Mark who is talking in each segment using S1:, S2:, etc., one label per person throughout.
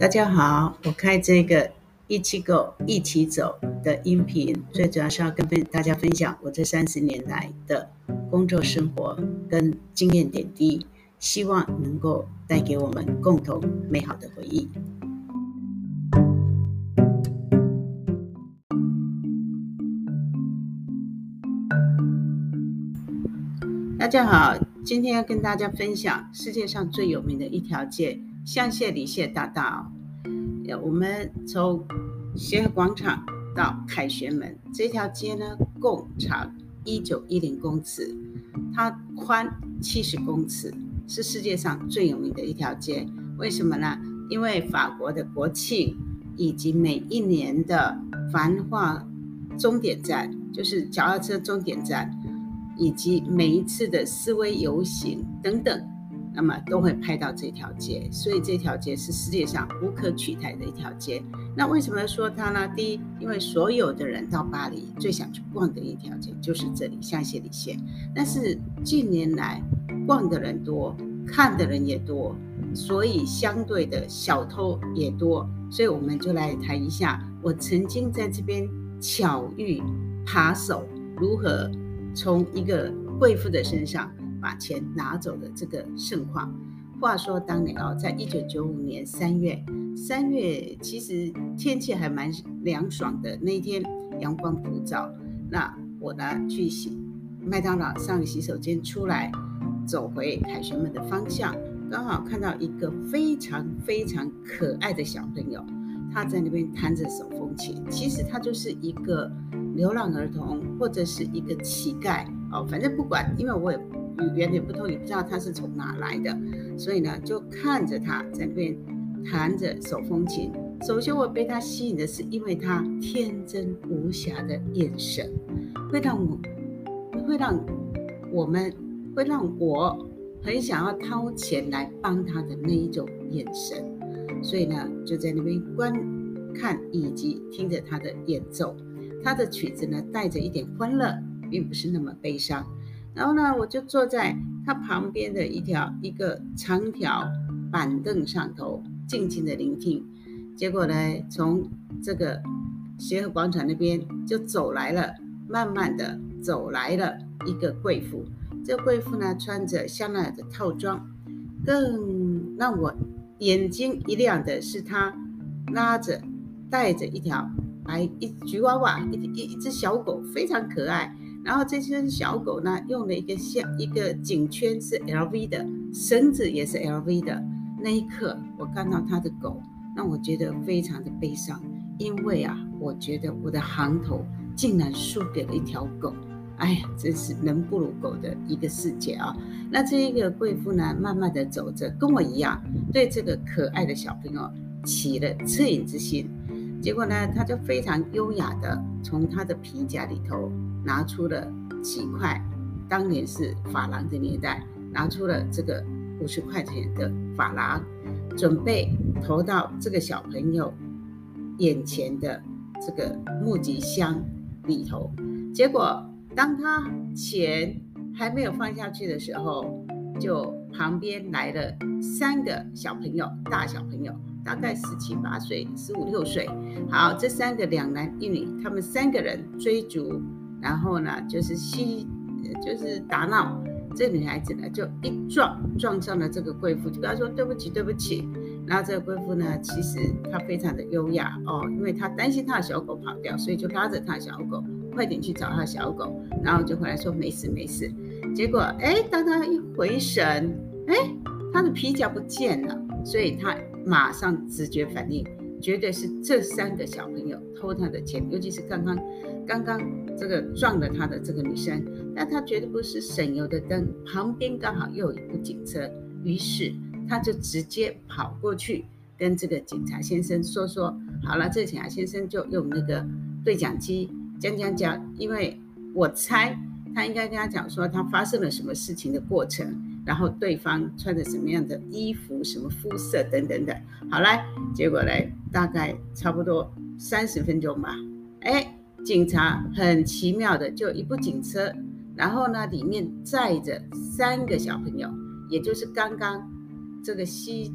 S1: 大家好，我开这个一起 Go 一起走的音频，最主要是要跟大家分享我这三十年来的工作生活跟经验点滴，希望能够带给我们共同美好的回忆。大家好，今天要跟大家分享世界上最有名的一条街。香榭丽榭大道，我们从协和广场到凯旋门这条街呢，共长一九一零公尺，它宽七十公尺，是世界上最有名的一条街。为什么呢？因为法国的国庆以及每一年的繁华终点站，就是脚踏车终点站，以及每一次的示威游行等等。那么都会拍到这条街，所以这条街是世界上无可取代的一条街。那为什么说它呢？第一，因为所有的人到巴黎最想去逛的一条街就是这里，香榭丽舍。但是近年来逛的人多，看的人也多，所以相对的小偷也多。所以我们就来谈一下，我曾经在这边巧遇扒手如何从一个贵妇的身上。把钱拿走的这个盛况。话说当年哦，在一九九五年三月，三月其实天气还蛮凉爽的。那一天阳光普照，那我呢去洗麦当劳上洗手间出来，走回凯旋门的方向，刚好看到一个非常非常可爱的小朋友，他在那边弹着手风琴。其实他就是一个流浪儿童或者是一个乞丐哦，反正不管，因为我也。语言也不通，也不知道他是从哪来的，所以呢，就看着他在那边弹着手风琴。首先，我被他吸引的是，因为他天真无瑕的眼神，会让我，会让我们，会让我很想要掏钱来帮他的那一种眼神。所以呢，就在那边观看以及听着他的演奏。他的曲子呢，带着一点欢乐，并不是那么悲伤。然后呢，我就坐在他旁边的一条一个长条板凳上头，静静的聆听。结果呢，从这个协和广场那边就走来了，慢慢的走来了一个贵妇。这贵妇呢，穿着香奈儿的套装，更让我眼睛一亮的是，她拉着带着一条白一橘娃娃，一一一只小狗，非常可爱。然后这只小狗呢，用了一个像一个颈圈是 LV 的，绳子也是 LV 的。那一刻，我看到他的狗，让我觉得非常的悲伤，因为啊，我觉得我的行头竟然输给了一条狗。哎呀，真是人不如狗的一个世界啊！那这一个贵妇呢，慢慢的走着，跟我一样，对这个可爱的小朋友起了恻隐之心。结果呢，他就非常优雅的从他的皮夹里头。拿出了几块，当年是法郎的年代，拿出了这个五十块钱的法郎，准备投到这个小朋友眼前的这个募集箱里头。结果，当他钱还没有放下去的时候，就旁边来了三个小朋友，大小朋友，大概十七八岁、十五六岁。好，这三个两男一女，他们三个人追逐。然后呢，就是嬉，就是打闹。这女孩子呢，就一撞撞上了这个贵妇，就跟她说对不起，对不起。然后这个贵妇呢，其实她非常的优雅哦，因为她担心她的小狗跑掉，所以就拉着她的小狗，快点去找她的小狗。然后就回来说没事没事。结果哎，当她一回神，哎，她的皮夹不见了，所以她马上直觉反应。绝对是这三个小朋友偷他的钱，尤其是刚刚刚刚这个撞了他的这个女生，但他绝对不是省油的灯。旁边刚好又有一部警车，于是他就直接跑过去跟这个警察先生说说，好了，这个警察先生就用那个对讲机讲讲讲，因为我猜他应该跟他讲说他发生了什么事情的过程。然后对方穿着什么样的衣服、什么肤色等等等，好来，结果呢，大概差不多三十分钟吧。哎，警察很奇妙的就一部警车，然后呢，里面载着三个小朋友，也就是刚刚这个吸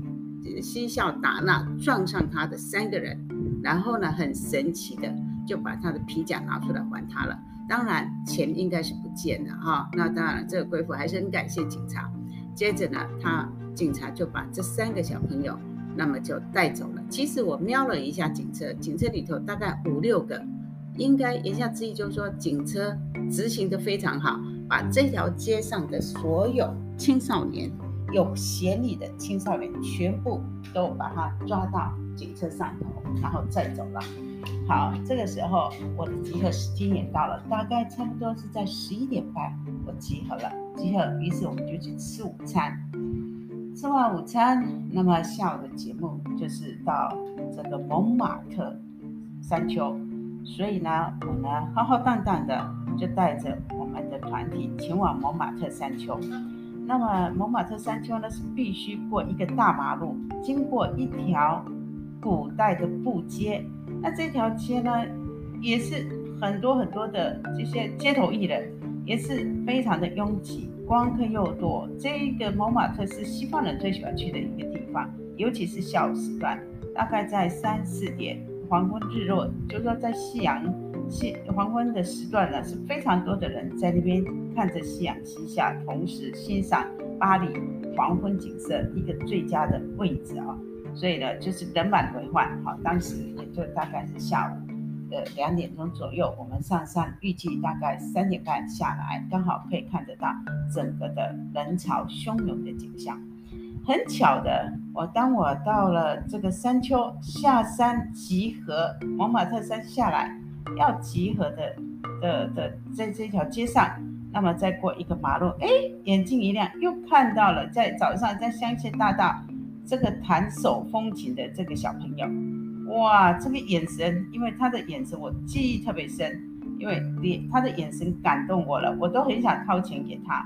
S1: 嬉笑打闹撞上他的三个人，然后呢，很神奇的就把他的皮夹拿出来还他了。当然钱应该是不见了哈。那当然，这个贵妇还是很感谢警察。接着呢，他警察就把这三个小朋友，那么就带走了。其实我瞄了一下警车，警车里头大概五六个，应该言下之意就是说，警车执行的非常好，把这条街上的所有青少年。有嫌疑的青少年全部都把他抓到警车上头，然后再走了。好，这个时候我的集合时间也到了，大概差不多是在十一点半，我集合了。集合，于是我们就去吃午餐。吃完午餐，那么下午的节目就是到这个蒙马特山丘。所以呢，我呢浩浩荡荡的就带着我们的团体前往蒙马特山丘。那么蒙马特山丘呢，是必须过一个大马路，经过一条古代的布街。那这条街呢，也是很多很多的这些街头艺人，也是非常的拥挤，光客又多。这个蒙马特是西方人最喜欢去的一个地方，尤其是下午时段，大概在三四点，黄昏日落，就是说在夕阳西黄昏的时段呢，是非常多的人在那边。看着夕阳西下，同时欣赏巴黎黄昏景色，一个最佳的位置啊！所以呢，就是人满为患。好，当时也就大概是下午呃两点钟左右，我们上山，预计大概三点半下来，刚好可以看得到整个的人潮汹涌的景象。很巧的，我当我到了这个山丘下山集合，蒙马特山下来要集合的的的在这条街上。那么再过一个马路，哎，眼睛一亮，又看到了在早上在香榭大道这个弹手风琴的这个小朋友，哇，这个眼神，因为他的眼神我记忆特别深，因为脸他的眼神感动我了，我都很想掏钱给他。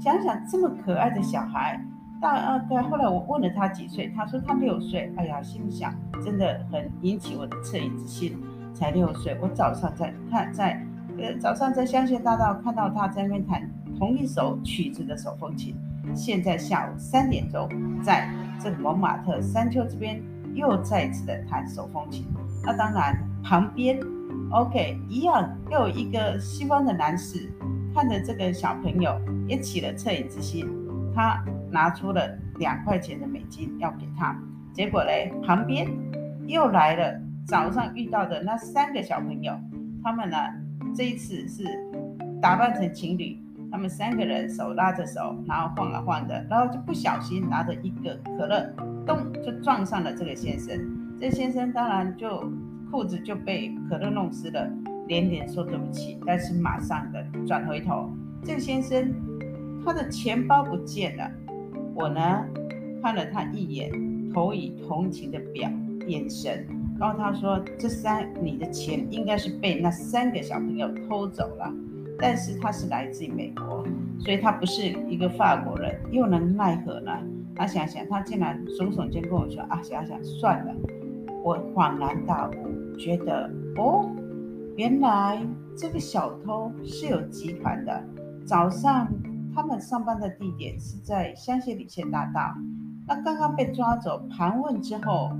S1: 想想这么可爱的小孩，大概后来我问了他几岁，他说他六岁。哎呀，心想真的很引起我的恻隐之心，才六岁。我早上在看在呃。早上在香榭大道看到他在那边弹同一首曲子的手风琴，现在下午三点钟，在这蒙马特山丘这边又再次的弹手风琴。那当然旁边，OK，一样又有一个西方的男士看着这个小朋友也起了恻隐之心，他拿出了两块钱的美金要给他，结果嘞，旁边又来了早上遇到的那三个小朋友，他们呢？这一次是打扮成情侣，他们三个人手拉着手，然后晃啊晃的，然后就不小心拿着一个可乐，咚就撞上了这个先生。这先生当然就裤子就被可乐弄湿了，连连说对不起，但是马上的转回头，这个先生他的钱包不见了。我呢看了他一眼，投以同情的表眼神。然后他说：“这三你的钱应该是被那三个小朋友偷走了，但是他是来自于美国，所以他不是一个法国人，又能奈何呢？他想想，他竟然耸耸肩跟我说：‘啊，想想算了。’我恍然大悟，觉得哦，原来这个小偷是有集团的。早上他们上班的地点是在香榭里榭大道，那刚刚被抓走盘问之后。”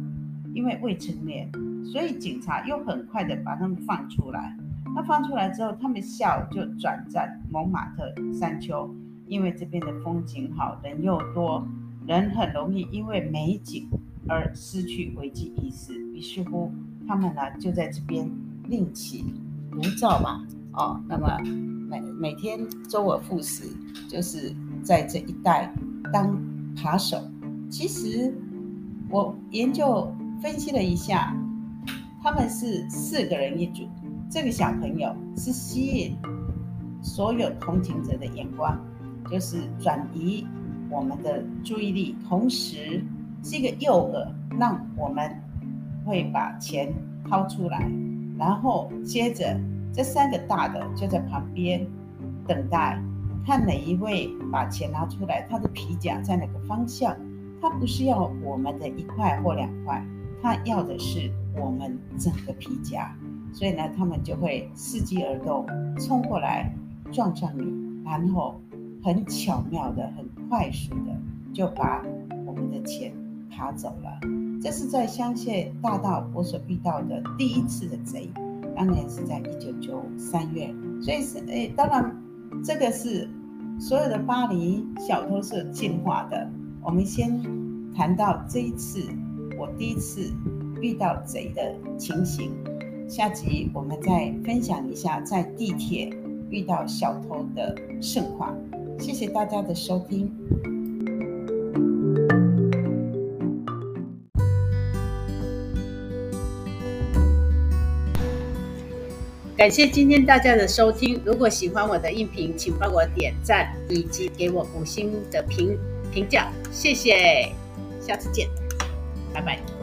S1: 因为未成年，所以警察又很快的把他们放出来。那放出来之后，他们下午就转战蒙马特山丘，因为这边的风景好，人又多，人很容易因为美景而失去危机意识。于是乎，他们呢就在这边另起炉灶嘛。哦，那么每每天周而复始，就是在这一带当扒手。其实我研究。分析了一下，他们是四个人一组。这个小朋友是吸引所有同情者的眼光，就是转移我们的注意力，同时是一个诱饵，让我们会把钱掏出来，然后接着这三个大的就在旁边等待，看哪一位把钱拿出来，他的皮夹在哪个方向？他不是要我们的一块或两块。他要的是我们整个皮夹，所以呢，他们就会伺机而动，冲过来撞上你，然后很巧妙的、很快速的就把我们的钱爬走了。这是在香榭大道我所遇到的第一次的贼，当年是在一九九三月。所以是诶，当然这个是所有的巴黎小偷是进化的。我们先谈到这一次我第一次遇到贼的情形，下集我们再分享一下在地铁遇到小偷的盛况。谢谢大家的收听。感谢今天大家的收听。如果喜欢我的音频，请帮我点赞以及给我五星的评评价，谢谢。下次见，拜拜。